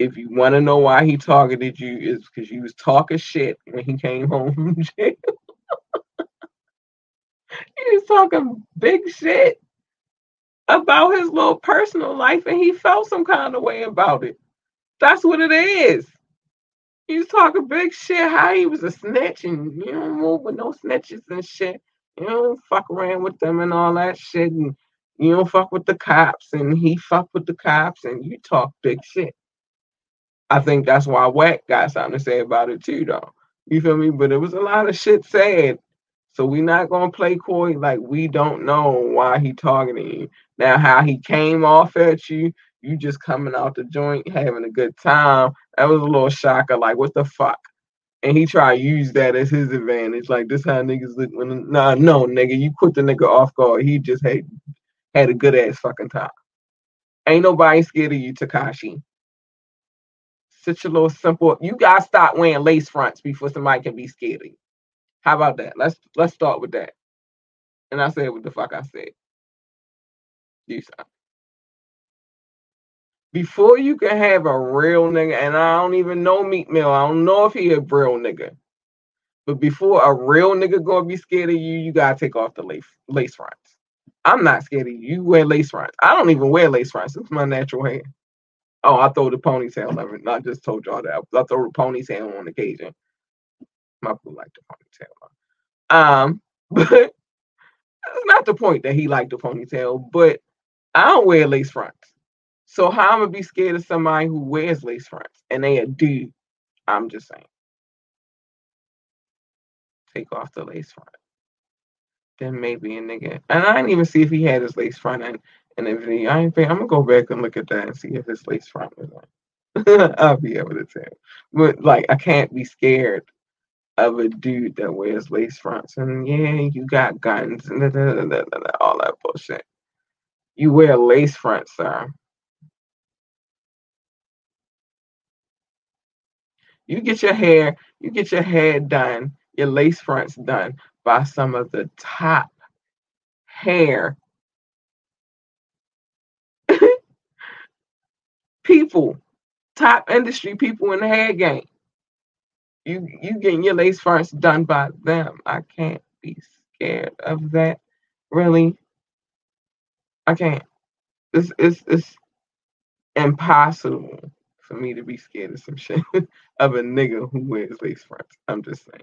A: if you want to know why he targeted you, is because you was talking shit when he came home from jail. he was talking big shit about his little personal life, and he felt some kind of way about it. That's what it is. He was talking big shit, how he was a snitch, and you don't move with no snitches and shit. You don't fuck around with them and all that shit, and you don't fuck with the cops, and he fucked with the cops, and you talk big shit. I think that's why Wack got something to say about it too, though. You feel me? But it was a lot of shit said. So we not gonna play coy like we don't know why he targeting you. Now how he came off at you, you just coming out the joint having a good time. That was a little shocker. Like what the fuck? And he tried to use that as his advantage. Like this how niggas look when nah no nigga, you put the nigga off guard. He just had had a good ass fucking time. Ain't nobody scared of you, Tekashi. such a little simple. You guys stop wearing lace fronts before somebody can be scared of you. How about that? Let's let's start with that. And I said what the fuck I said. You said. Before you can have a real nigga, and I don't even know Meek Mill. I don't know if he a real nigga. But before a real nigga gonna be scared of you, you gotta take off the lace lace fronts. I'm not scared of you. You wear lace fronts. I don't even wear lace fronts. It's my natural hair. Oh, I throw the ponytail. I, I just told y'all that. I throw the ponytail on occasion. My boo like the ponytail. Um, but that's not the point that he liked the ponytail. But I don't wear lace fronts. So how I'm gonna be scared of somebody who wears lace fronts and they a dude? I'm just saying. Take off the lace front. Then maybe a nigga. And I didn't even see if he had his lace front. And and if he, I ain't think I'm gonna go back and look at that and see if his lace front was on. I'll be able to tell. But like I can't be scared of a dude that wears lace fronts. And yeah, you got guns and all that bullshit. You wear lace fronts, sir. You get your hair, you get your hair done, your lace fronts done by some of the top hair people, top industry people in the hair game. You you getting your lace fronts done by them. I can't be scared of that. Really. I can't. It's it's it's impossible for me to be scared of some shit of a nigga who wears lace fronts. I'm just saying.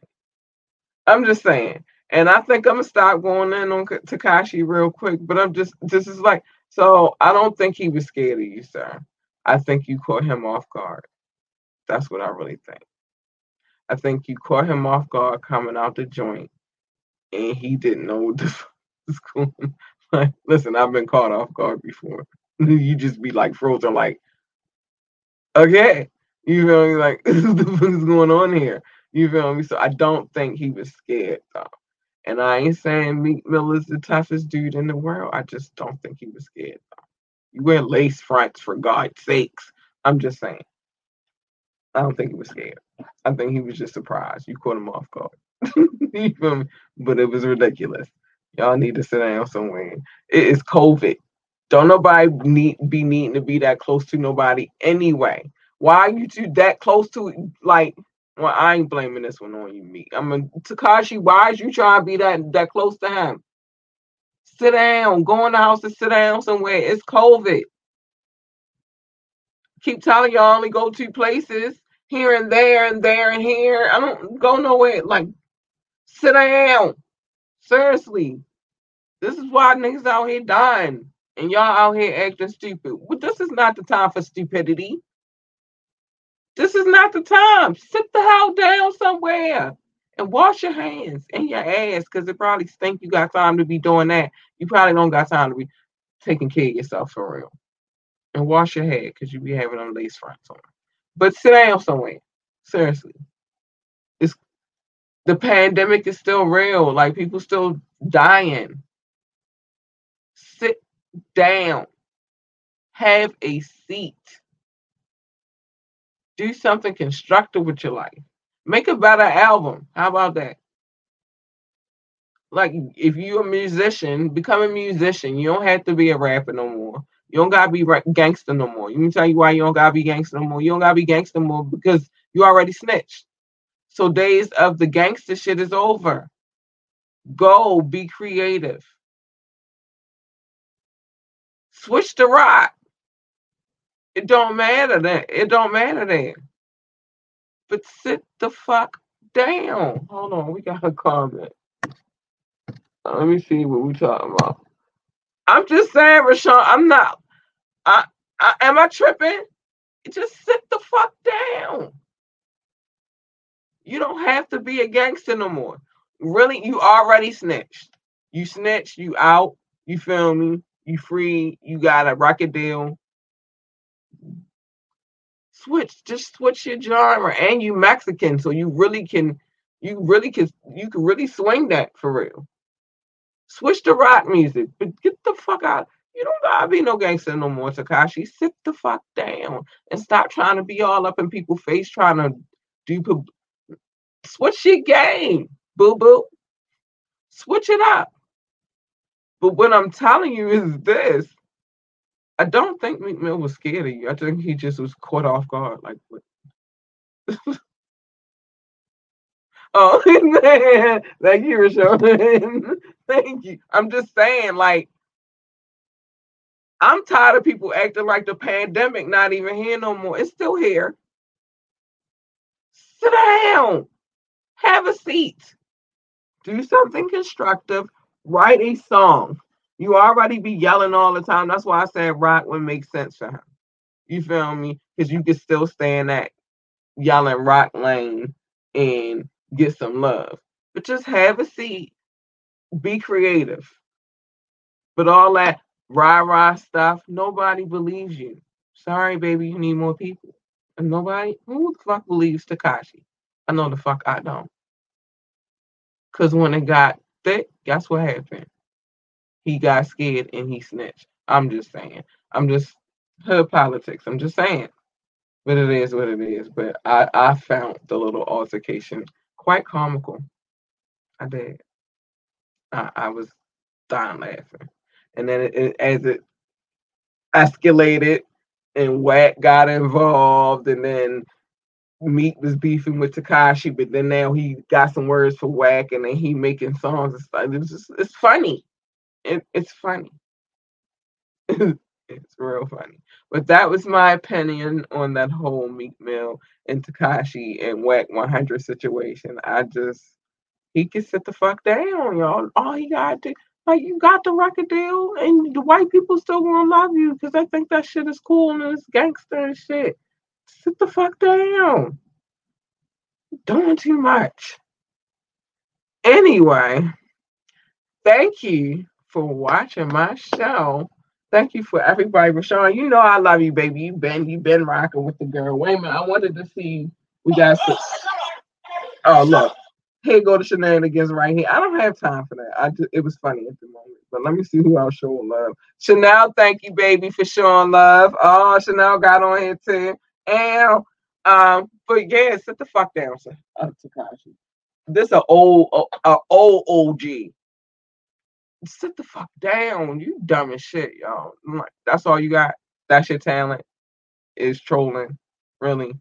A: I'm just saying. And I think I'm gonna stop going in on Tekashi real quick, but I'm just this is like so I don't think he was scared of you, sir. I think you caught him off guard. That's what I really think. I think you caught him off guard coming out the joint and he didn't know what the fuck was going on. Like, listen, I've been caught off guard before. you just be like frozen, like, okay. You feel me? Like, what the fuck is going on here? You feel me? So I don't think he was scared though. And I ain't saying Meek Mill is the toughest dude in the world. I just don't think he was scared though. You wear lace fronts for God's sakes. I'm just saying. I don't think he was scared. I think he was just surprised. You caught him off guard. you feel me? But it was ridiculous. Y'all need to sit down somewhere. It is COVID. Don't nobody need be needing to be that close to nobody anyway. Why are you two that close to like? Well, I ain't blaming this one on you, me. I mean, Tekashi, why is you trying to be that that close to him? Sit down. Go in the house and sit down somewhere. It's COVID. Keep telling y'all only go two places. here and there and there and here. I don't go nowhere. Like, sit down. Seriously. This is why niggas out here dying and y'all out here acting stupid. Well, this is not the time for stupidity. This is not the time. Sit the hell down somewhere and wash your hands and your ass because it probably stink you got time to be doing that. You probably don't got time to be taking care of yourself for real. And wash your head because you be having them lace fronts on. But sit down somewhere. Seriously. It's the pandemic is still real. Like people still dying. Down. Have a seat. Do something constructive with your life. Make a better album. How about that? Like, if you're a musician, become a musician. You don't have to be a rapper no more. You don't gotta be gangster no more. You can tell you why you don't gotta be gangster no more. You don't gotta be gangster no more because you already snitched. So days of the gangster shit is over. Go be creative. Switch to rock. It don't matter that. It don't matter then. But sit the fuck down. Hold on, we got a comment. Uh, let me see what we talking about. I'm just saying, Rashawn. I'm not. I, I am I tripping? Just sit the fuck down. You don't have to be a gangster no more. Really, you already snitched. You snitched. You out. You feel me? You free. You got a record deal switch, just switch your genre. And you Mexican, so you really can, you really can, you can really swing that for real. Switch to rock music, but get the fuck out. You don't gotta be no gangster no more, Tekashi. Sit the fuck down and stop trying to be all up in people's face, trying to do. Pub- Switch your game, boo boo. Switch it up. But what I'm telling you is this I don't think Meek Mill was scared of you. I think he just was caught off guard. Like, what? oh, man. Thank you, Rashawn. Thank you. I'm just saying, like, I'm tired of people acting like the pandemic not even here no more. It's still here. Sit down. Have a seat. Do something constructive. Write a song. You already be yelling all the time. That's why I said rock would make sense for him. You feel me? Because you can still stay in that yelling rock lane and get some love. But just have a seat. Be creative. But all that rah rah stuff, nobody believes you. Sorry, baby, you need more people. And nobody, who the fuck believes Tekashi? I know the fuck I don't. Because when it got thick, guess what happened? he got scared and he snitched. I'm just saying. I'm just hood politics. I'm just saying. But it is what it is. But I, I found the little altercation quite comical. I did. I, I was dying laughing. And then it, it, as it escalated and Wack got involved and then Meek was beefing with Tekashi, but then now he got some words for Wack and then he making songs and stuff. It's just it's funny it, it's funny. it's real funny. But that was my opinion on that whole Meek Mill and Tekashi and Wack 100 situation. I just, he can sit the fuck down, y'all. All he got to, like, you got the record deal, and the white people still gonna love you because I think that shit is cool and it's gangster and shit. Sit the fuck down. Doing too much. Anyway, thank you for watching my show. Thank you for everybody, Rashawn. You know I love you, baby. You've been you been rocking with the girl. Wait a minute, I wanted to see. We got. Some, oh, oh look, here go the shenanigans right here. I don't have time for that. I just, it was funny at the moment, but let me see who else showing love. Chanel, thank you, baby, for showing love. Oh, Chanel got on here too. And um, but yeah, sit the fuck down, sir. Uh, Tekashi. This a old, a, a old OG sit the fuck down. You dumb as shit, y'all. Like, that's all you got. That's your talent is trolling. Really.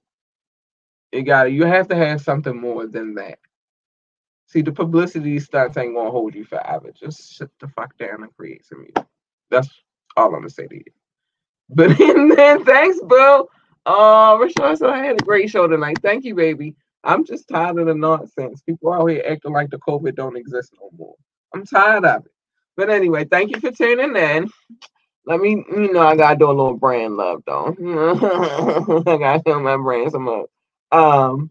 A: You got You have to have something more than that. See, the publicity stunts ain't gonna hold you forever. Just sit the fuck down and create some music. That's all I'm gonna say to you. But then thanks, Bill. Oh, Rashawn said I had a great show tonight. Thank you, baby. I'm just tired of the nonsense. People out here acting like the COVID don't exist no more. I'm tired of it. But anyway, thank you for tuning in. Let me, you know, I gotta do a little brand love though. I gotta show my brand some love. Um,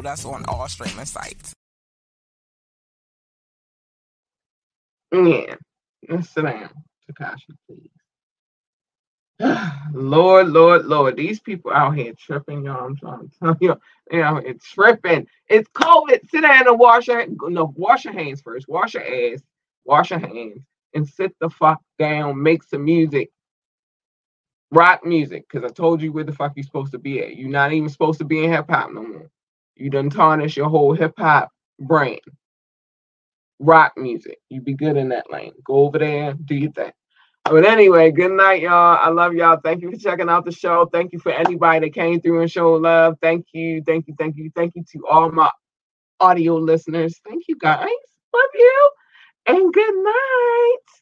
E: us on all streaming sites.
A: Yeah. Let's sit down, Tekashi, please. Lord, Lord, Lord, these people out here tripping, y'all. I'm trying to tell you, they out here tripping. It's COVID. Sit down and wash your no, wash your hands first. Wash your ass, wash your hands, and sit the fuck down. Make some music. Rock music, because I told you where the fuck you're supposed to be at. You're not even supposed to be in hip hop no more. You done tarnish your whole hip hop brand. Rock music. You be good in that lane. Go over there, do your thing. But anyway, good night, y'all. I love y'all. Thank you for checking out the show. Thank you for anybody that came through and showed love. Thank you, thank you, thank you, thank you to all my audio listeners. Thank you guys. Love you. And good night.